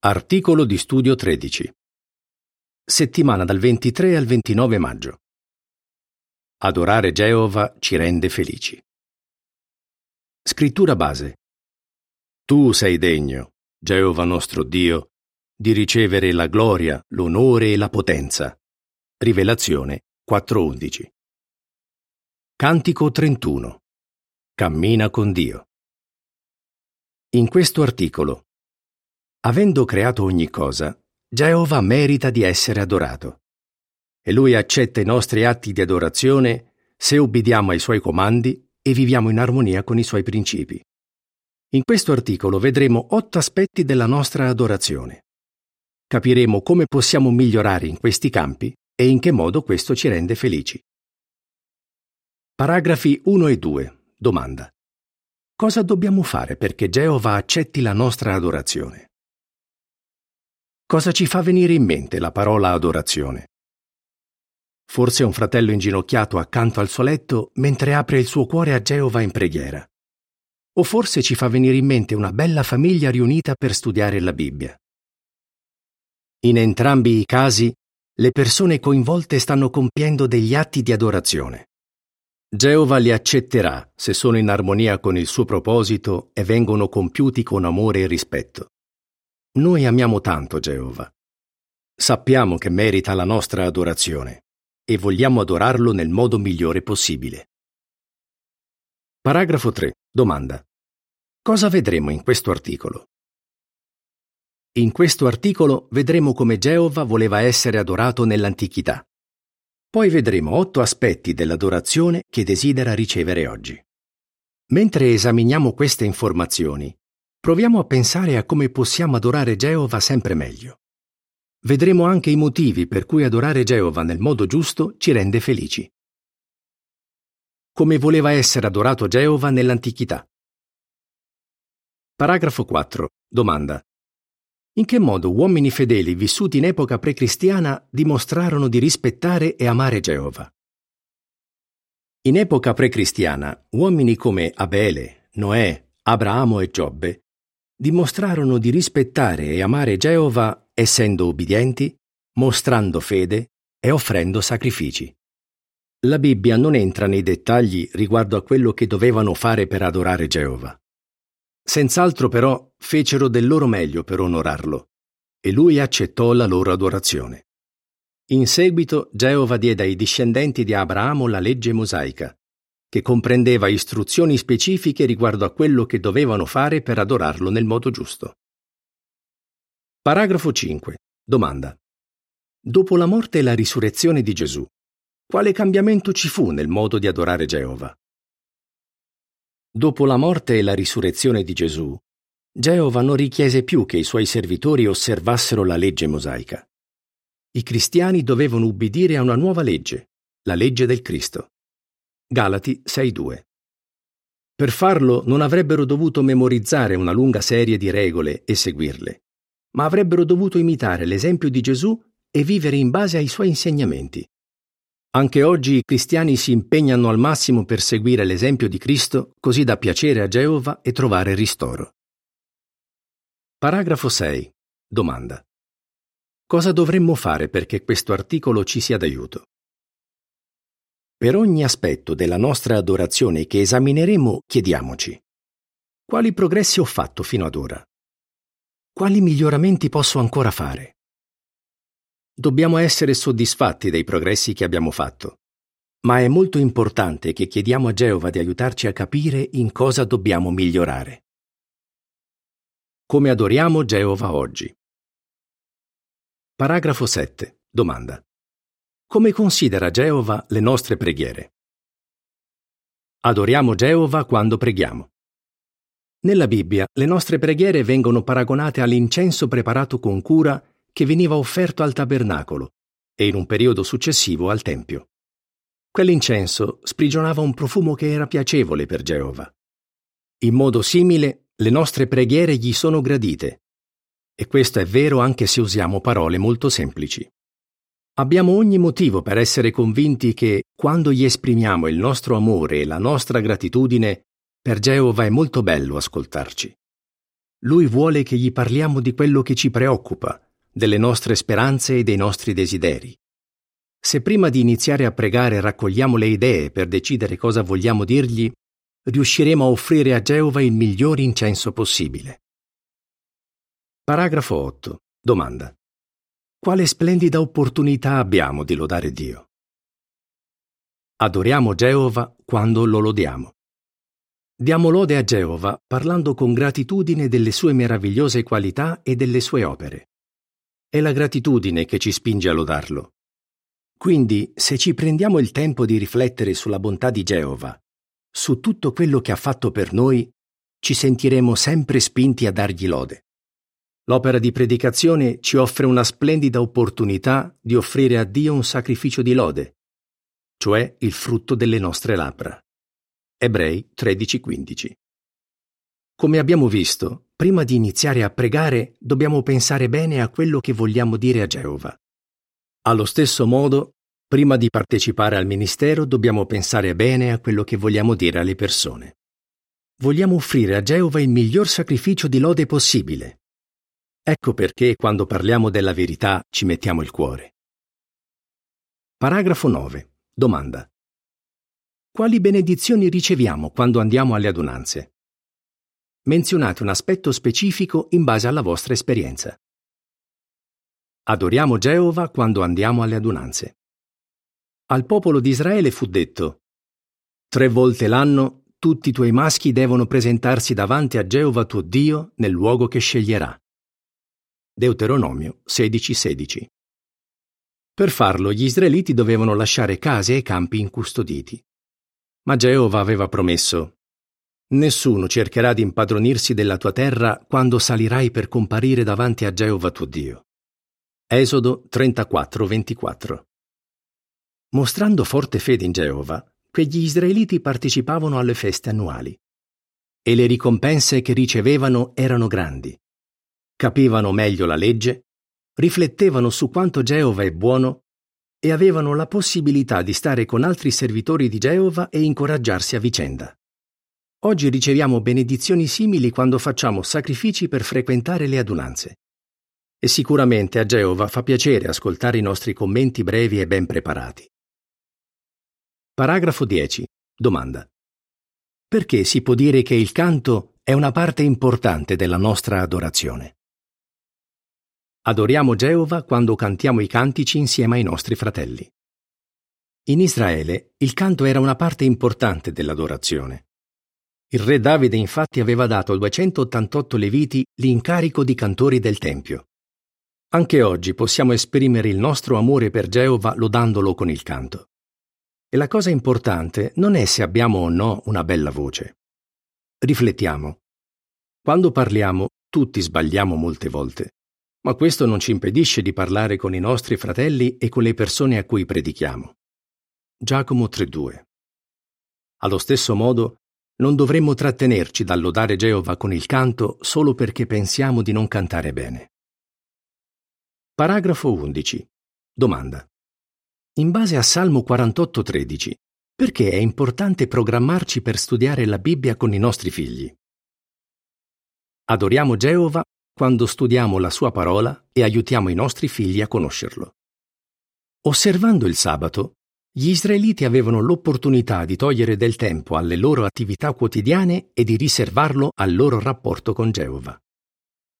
Articolo di studio 13. Settimana dal 23 al 29 maggio. Adorare Geova ci rende felici. Scrittura base. Tu sei degno, Geova nostro Dio, di ricevere la gloria, l'onore e la potenza. Rivelazione 4.11. Cantico 31. Cammina con Dio. In questo articolo Avendo creato ogni cosa, Geova merita di essere adorato. E lui accetta i nostri atti di adorazione se ubbidiamo ai suoi comandi e viviamo in armonia con i suoi principi. In questo articolo vedremo otto aspetti della nostra adorazione. Capiremo come possiamo migliorare in questi campi e in che modo questo ci rende felici. Paragrafi 1 e 2. Domanda. Cosa dobbiamo fare perché Geova accetti la nostra adorazione? Cosa ci fa venire in mente la parola adorazione? Forse un fratello inginocchiato accanto al suo letto mentre apre il suo cuore a Geova in preghiera. O forse ci fa venire in mente una bella famiglia riunita per studiare la Bibbia. In entrambi i casi, le persone coinvolte stanno compiendo degli atti di adorazione. Geova li accetterà se sono in armonia con il suo proposito e vengono compiuti con amore e rispetto. Noi amiamo tanto Geova. Sappiamo che merita la nostra adorazione e vogliamo adorarlo nel modo migliore possibile. Paragrafo 3. Domanda. Cosa vedremo in questo articolo? In questo articolo vedremo come Geova voleva essere adorato nell'antichità. Poi vedremo otto aspetti dell'adorazione che desidera ricevere oggi. Mentre esaminiamo queste informazioni, Proviamo a pensare a come possiamo adorare Geova sempre meglio. Vedremo anche i motivi per cui adorare Geova nel modo giusto ci rende felici. Come voleva essere adorato Geova nell'antichità? Paragrafo 4. Domanda. In che modo uomini fedeli vissuti in epoca precristiana dimostrarono di rispettare e amare Geova? In epoca precristiana, uomini come Abele, Noè, Abramo e Giobbe dimostrarono di rispettare e amare Geova essendo ubbidienti, mostrando fede e offrendo sacrifici. La Bibbia non entra nei dettagli riguardo a quello che dovevano fare per adorare Geova. Senz'altro però fecero del loro meglio per onorarlo e lui accettò la loro adorazione. In seguito Geova diede ai discendenti di Abramo la legge mosaica, che comprendeva istruzioni specifiche riguardo a quello che dovevano fare per adorarlo nel modo giusto. Paragrafo 5. Domanda. Dopo la morte e la risurrezione di Gesù, quale cambiamento ci fu nel modo di adorare Geova? Dopo la morte e la risurrezione di Gesù, Geova non richiese più che i suoi servitori osservassero la legge mosaica. I cristiani dovevano ubbidire a una nuova legge, la legge del Cristo. Galati 6.2. Per farlo non avrebbero dovuto memorizzare una lunga serie di regole e seguirle, ma avrebbero dovuto imitare l'esempio di Gesù e vivere in base ai suoi insegnamenti. Anche oggi i cristiani si impegnano al massimo per seguire l'esempio di Cristo così da piacere a Geova e trovare ristoro. Paragrafo 6. Domanda. Cosa dovremmo fare perché questo articolo ci sia d'aiuto? Per ogni aspetto della nostra adorazione che esamineremo, chiediamoci quali progressi ho fatto fino ad ora? Quali miglioramenti posso ancora fare? Dobbiamo essere soddisfatti dei progressi che abbiamo fatto, ma è molto importante che chiediamo a Geova di aiutarci a capire in cosa dobbiamo migliorare. Come adoriamo Geova oggi? Paragrafo 7. Domanda. Come considera Geova le nostre preghiere? Adoriamo Geova quando preghiamo. Nella Bibbia le nostre preghiere vengono paragonate all'incenso preparato con cura che veniva offerto al tabernacolo e in un periodo successivo al Tempio. Quell'incenso sprigionava un profumo che era piacevole per Geova. In modo simile, le nostre preghiere gli sono gradite. E questo è vero anche se usiamo parole molto semplici. Abbiamo ogni motivo per essere convinti che, quando gli esprimiamo il nostro amore e la nostra gratitudine, per Geova è molto bello ascoltarci. Lui vuole che gli parliamo di quello che ci preoccupa, delle nostre speranze e dei nostri desideri. Se prima di iniziare a pregare raccogliamo le idee per decidere cosa vogliamo dirgli, riusciremo a offrire a Geova il miglior incenso possibile. Paragrafo 8. Domanda. Quale splendida opportunità abbiamo di lodare Dio? Adoriamo Geova quando lo lodiamo. Diamo lode a Geova parlando con gratitudine delle sue meravigliose qualità e delle sue opere. È la gratitudine che ci spinge a lodarlo. Quindi, se ci prendiamo il tempo di riflettere sulla bontà di Geova, su tutto quello che ha fatto per noi, ci sentiremo sempre spinti a dargli lode. L'opera di predicazione ci offre una splendida opportunità di offrire a Dio un sacrificio di lode, cioè il frutto delle nostre labbra. Ebrei 13:15. Come abbiamo visto, prima di iniziare a pregare dobbiamo pensare bene a quello che vogliamo dire a Geova. Allo stesso modo, prima di partecipare al ministero dobbiamo pensare bene a quello che vogliamo dire alle persone. Vogliamo offrire a Geova il miglior sacrificio di lode possibile. Ecco perché quando parliamo della verità ci mettiamo il cuore. Paragrafo 9. Domanda. Quali benedizioni riceviamo quando andiamo alle adunanze? Menzionate un aspetto specifico in base alla vostra esperienza. Adoriamo Geova quando andiamo alle adunanze. Al popolo di Israele fu detto, Tre volte l'anno tutti i tuoi maschi devono presentarsi davanti a Geova tuo Dio nel luogo che sceglierà. Deuteronomio 16:16. Per farlo gli israeliti dovevano lasciare case e campi incustoditi. Ma Geova aveva promesso Nessuno cercherà di impadronirsi della tua terra quando salirai per comparire davanti a Geova tuo Dio. Esodo 34:24 Mostrando forte fede in Geova, quegli israeliti partecipavano alle feste annuali. E le ricompense che ricevevano erano grandi. Capivano meglio la legge, riflettevano su quanto Geova è buono e avevano la possibilità di stare con altri servitori di Geova e incoraggiarsi a vicenda. Oggi riceviamo benedizioni simili quando facciamo sacrifici per frequentare le adunanze. E sicuramente a Geova fa piacere ascoltare i nostri commenti brevi e ben preparati. Paragrafo 10. Domanda. Perché si può dire che il canto è una parte importante della nostra adorazione? Adoriamo Geova quando cantiamo i cantici insieme ai nostri fratelli. In Israele il canto era una parte importante dell'adorazione. Il re Davide infatti aveva dato a 288 leviti l'incarico di cantori del Tempio. Anche oggi possiamo esprimere il nostro amore per Geova lodandolo con il canto. E la cosa importante non è se abbiamo o no una bella voce. Riflettiamo. Quando parliamo, tutti sbagliamo molte volte. Ma questo non ci impedisce di parlare con i nostri fratelli e con le persone a cui predichiamo. Giacomo 3:2 Allo stesso modo, non dovremmo trattenerci dal lodare Geova con il canto solo perché pensiamo di non cantare bene. Paragrafo 11. Domanda. In base a Salmo 48:13, perché è importante programmarci per studiare la Bibbia con i nostri figli? Adoriamo Geova quando studiamo la sua parola e aiutiamo i nostri figli a conoscerlo. Osservando il sabato, gli israeliti avevano l'opportunità di togliere del tempo alle loro attività quotidiane e di riservarlo al loro rapporto con Geova.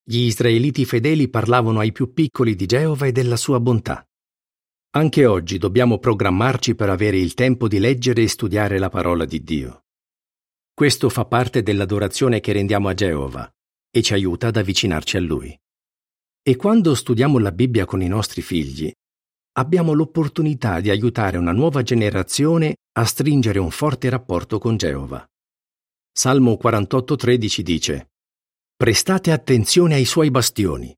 Gli israeliti fedeli parlavano ai più piccoli di Geova e della sua bontà. Anche oggi dobbiamo programmarci per avere il tempo di leggere e studiare la parola di Dio. Questo fa parte dell'adorazione che rendiamo a Geova e ci aiuta ad avvicinarci a Lui. E quando studiamo la Bibbia con i nostri figli, abbiamo l'opportunità di aiutare una nuova generazione a stringere un forte rapporto con Geova. Salmo 48:13 dice: Prestate attenzione ai suoi bastioni.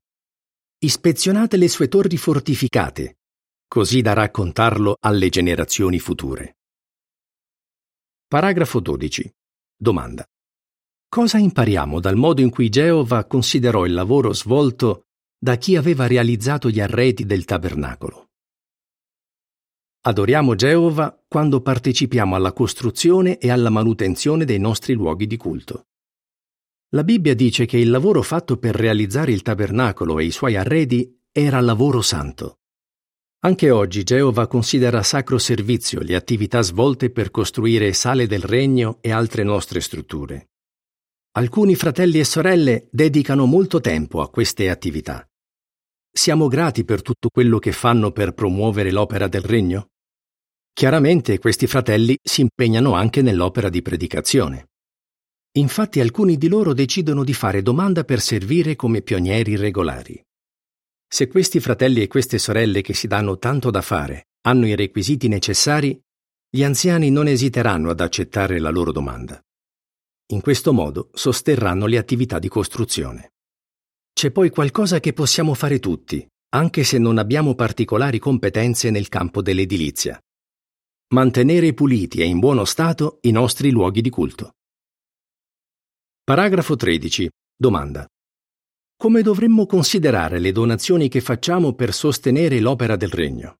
Ispezionate le sue torri fortificate, così da raccontarlo alle generazioni future. Paragrafo 12. Domanda. Cosa impariamo dal modo in cui Geova considerò il lavoro svolto da chi aveva realizzato gli arredi del tabernacolo? Adoriamo Geova quando partecipiamo alla costruzione e alla manutenzione dei nostri luoghi di culto. La Bibbia dice che il lavoro fatto per realizzare il tabernacolo e i suoi arredi era lavoro santo. Anche oggi Geova considera sacro servizio le attività svolte per costruire sale del regno e altre nostre strutture. Alcuni fratelli e sorelle dedicano molto tempo a queste attività. Siamo grati per tutto quello che fanno per promuovere l'opera del regno? Chiaramente questi fratelli si impegnano anche nell'opera di predicazione. Infatti alcuni di loro decidono di fare domanda per servire come pionieri regolari. Se questi fratelli e queste sorelle che si danno tanto da fare hanno i requisiti necessari, gli anziani non esiteranno ad accettare la loro domanda. In questo modo sosterranno le attività di costruzione. C'è poi qualcosa che possiamo fare tutti, anche se non abbiamo particolari competenze nel campo dell'edilizia. Mantenere puliti e in buono stato i nostri luoghi di culto. Paragrafo 13. Domanda. Come dovremmo considerare le donazioni che facciamo per sostenere l'opera del Regno?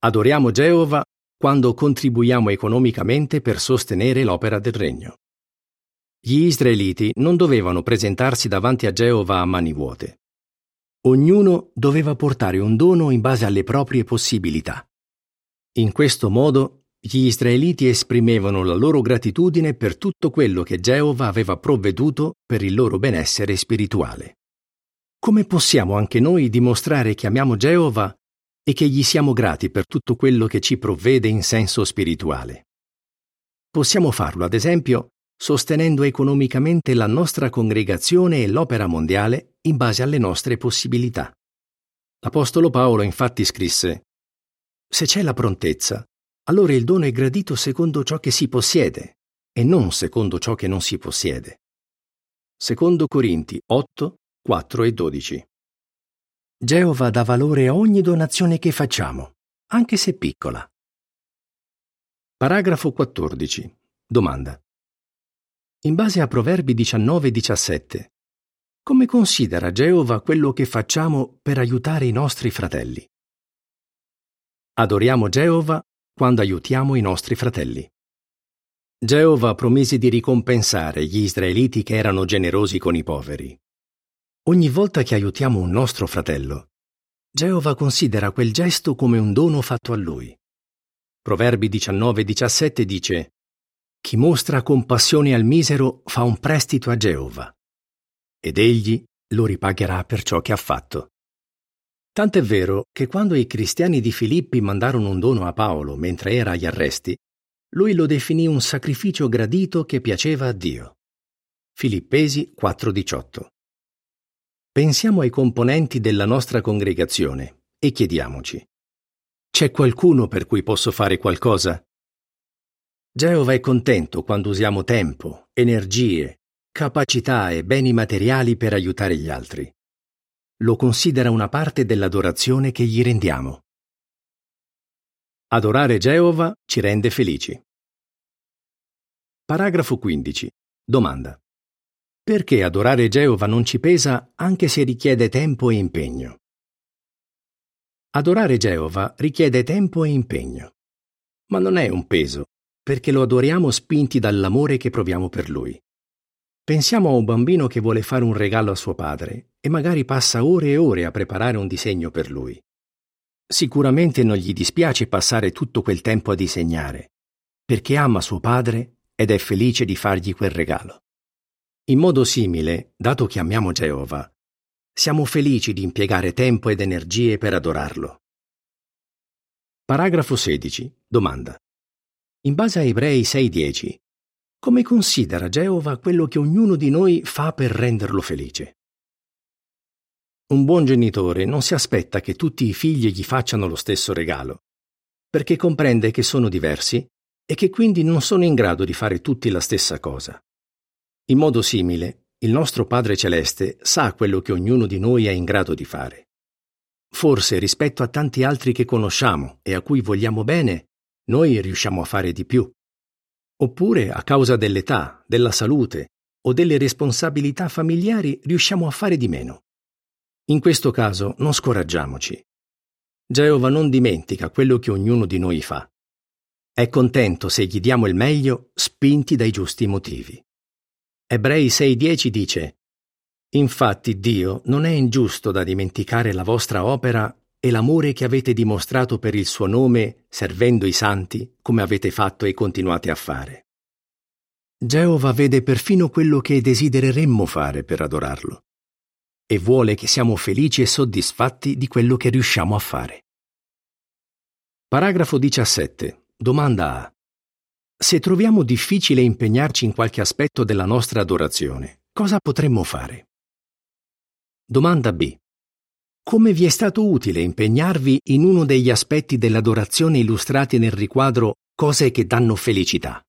Adoriamo Geova quando contribuiamo economicamente per sostenere l'opera del Regno. Gli israeliti non dovevano presentarsi davanti a Geova a mani vuote. Ognuno doveva portare un dono in base alle proprie possibilità. In questo modo gli israeliti esprimevano la loro gratitudine per tutto quello che Geova aveva provveduto per il loro benessere spirituale. Come possiamo anche noi dimostrare che amiamo Geova e che gli siamo grati per tutto quello che ci provvede in senso spirituale? Possiamo farlo, ad esempio, sostenendo economicamente la nostra congregazione e l'opera mondiale in base alle nostre possibilità. L'Apostolo Paolo infatti scrisse Se c'è la prontezza, allora il dono è gradito secondo ciò che si possiede e non secondo ciò che non si possiede. Secondo Corinti 8, 4 e 12. Geova dà valore a ogni donazione che facciamo, anche se piccola. Paragrafo 14. Domanda. In base a Proverbi 19 e 17, come considera Geova quello che facciamo per aiutare i nostri fratelli? Adoriamo Geova quando aiutiamo i nostri fratelli. Geova promise di ricompensare gli israeliti che erano generosi con i poveri. Ogni volta che aiutiamo un nostro fratello, Geova considera quel gesto come un dono fatto a lui. Proverbi 19-17 dice Chi mostra compassione al misero fa un prestito a Geova, ed egli lo ripagherà per ciò che ha fatto. Tant'è vero che quando i cristiani di Filippi mandarono un dono a Paolo mentre era agli arresti, lui lo definì un sacrificio gradito che piaceva a Dio. Filippesi 4:18. Pensiamo ai componenti della nostra congregazione e chiediamoci: c'è qualcuno per cui posso fare qualcosa? Geova è contento quando usiamo tempo, energie, capacità e beni materiali per aiutare gli altri lo considera una parte dell'adorazione che gli rendiamo. Adorare Geova ci rende felici. Paragrafo 15. Domanda. Perché adorare Geova non ci pesa anche se richiede tempo e impegno? Adorare Geova richiede tempo e impegno, ma non è un peso, perché lo adoriamo spinti dall'amore che proviamo per Lui. Pensiamo a un bambino che vuole fare un regalo a suo padre e magari passa ore e ore a preparare un disegno per lui. Sicuramente non gli dispiace passare tutto quel tempo a disegnare, perché ama suo padre ed è felice di fargli quel regalo. In modo simile, dato che amiamo Geova, siamo felici di impiegare tempo ed energie per adorarlo. Paragrafo 16. Domanda. In base a Ebrei 6.10, come considera Geova quello che ognuno di noi fa per renderlo felice? Un buon genitore non si aspetta che tutti i figli gli facciano lo stesso regalo, perché comprende che sono diversi e che quindi non sono in grado di fare tutti la stessa cosa. In modo simile, il nostro Padre Celeste sa quello che ognuno di noi è in grado di fare. Forse rispetto a tanti altri che conosciamo e a cui vogliamo bene, noi riusciamo a fare di più. Oppure, a causa dell'età, della salute o delle responsabilità familiari, riusciamo a fare di meno. In questo caso non scoraggiamoci. Geova non dimentica quello che ognuno di noi fa. È contento se gli diamo il meglio spinti dai giusti motivi. Ebrei 6:10 dice Infatti Dio non è ingiusto da dimenticare la vostra opera e l'amore che avete dimostrato per il suo nome, servendo i santi, come avete fatto e continuate a fare. Geova vede perfino quello che desidereremmo fare per adorarlo e vuole che siamo felici e soddisfatti di quello che riusciamo a fare. Paragrafo 17. Domanda A. Se troviamo difficile impegnarci in qualche aspetto della nostra adorazione, cosa potremmo fare? Domanda B. Come vi è stato utile impegnarvi in uno degli aspetti dell'adorazione illustrati nel riquadro Cose che danno felicità?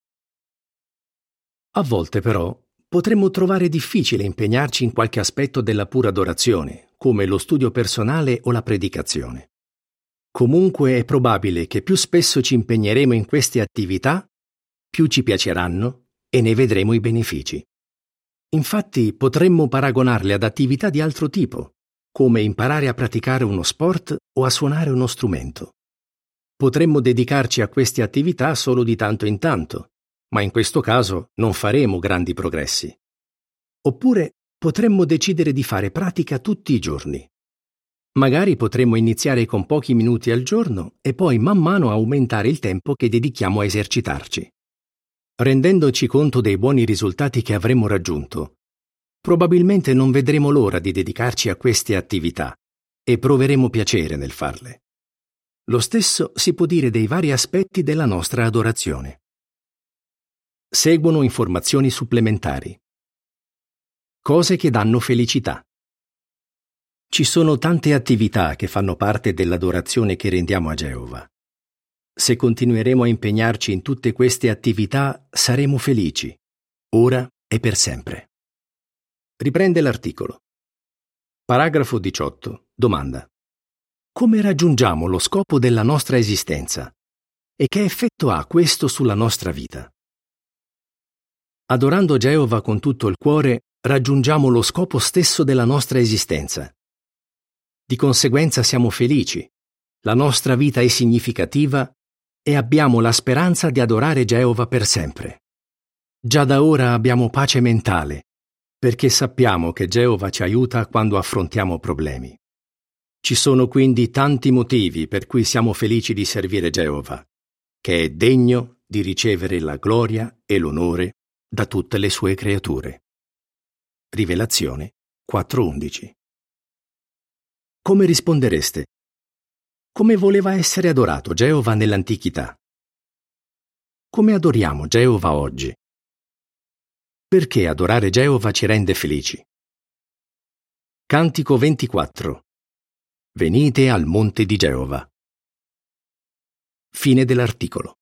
A volte però potremmo trovare difficile impegnarci in qualche aspetto della pura adorazione, come lo studio personale o la predicazione. Comunque è probabile che più spesso ci impegneremo in queste attività, più ci piaceranno e ne vedremo i benefici. Infatti potremmo paragonarle ad attività di altro tipo, come imparare a praticare uno sport o a suonare uno strumento. Potremmo dedicarci a queste attività solo di tanto in tanto, ma in questo caso non faremo grandi progressi. Oppure potremmo decidere di fare pratica tutti i giorni. Magari potremmo iniziare con pochi minuti al giorno e poi man mano aumentare il tempo che dedichiamo a esercitarci. Rendendoci conto dei buoni risultati che avremmo raggiunto, probabilmente non vedremo l'ora di dedicarci a queste attività e proveremo piacere nel farle. Lo stesso si può dire dei vari aspetti della nostra adorazione. Seguono informazioni supplementari. Cose che danno felicità. Ci sono tante attività che fanno parte dell'adorazione che rendiamo a Geova. Se continueremo a impegnarci in tutte queste attività, saremo felici, ora e per sempre. Riprende l'articolo. Paragrafo 18. Domanda. Come raggiungiamo lo scopo della nostra esistenza? E che effetto ha questo sulla nostra vita? Adorando Geova con tutto il cuore, raggiungiamo lo scopo stesso della nostra esistenza. Di conseguenza siamo felici, la nostra vita è significativa e abbiamo la speranza di adorare Geova per sempre. Già da ora abbiamo pace mentale, perché sappiamo che Geova ci aiuta quando affrontiamo problemi. Ci sono quindi tanti motivi per cui siamo felici di servire Geova, che è degno di ricevere la gloria e l'onore da tutte le sue creature. Rivelazione 4.11 Come rispondereste? Come voleva essere adorato Geova nell'antichità? Come adoriamo Geova oggi? Perché adorare Geova ci rende felici? Cantico 24 Venite al monte di Geova. Fine dell'articolo.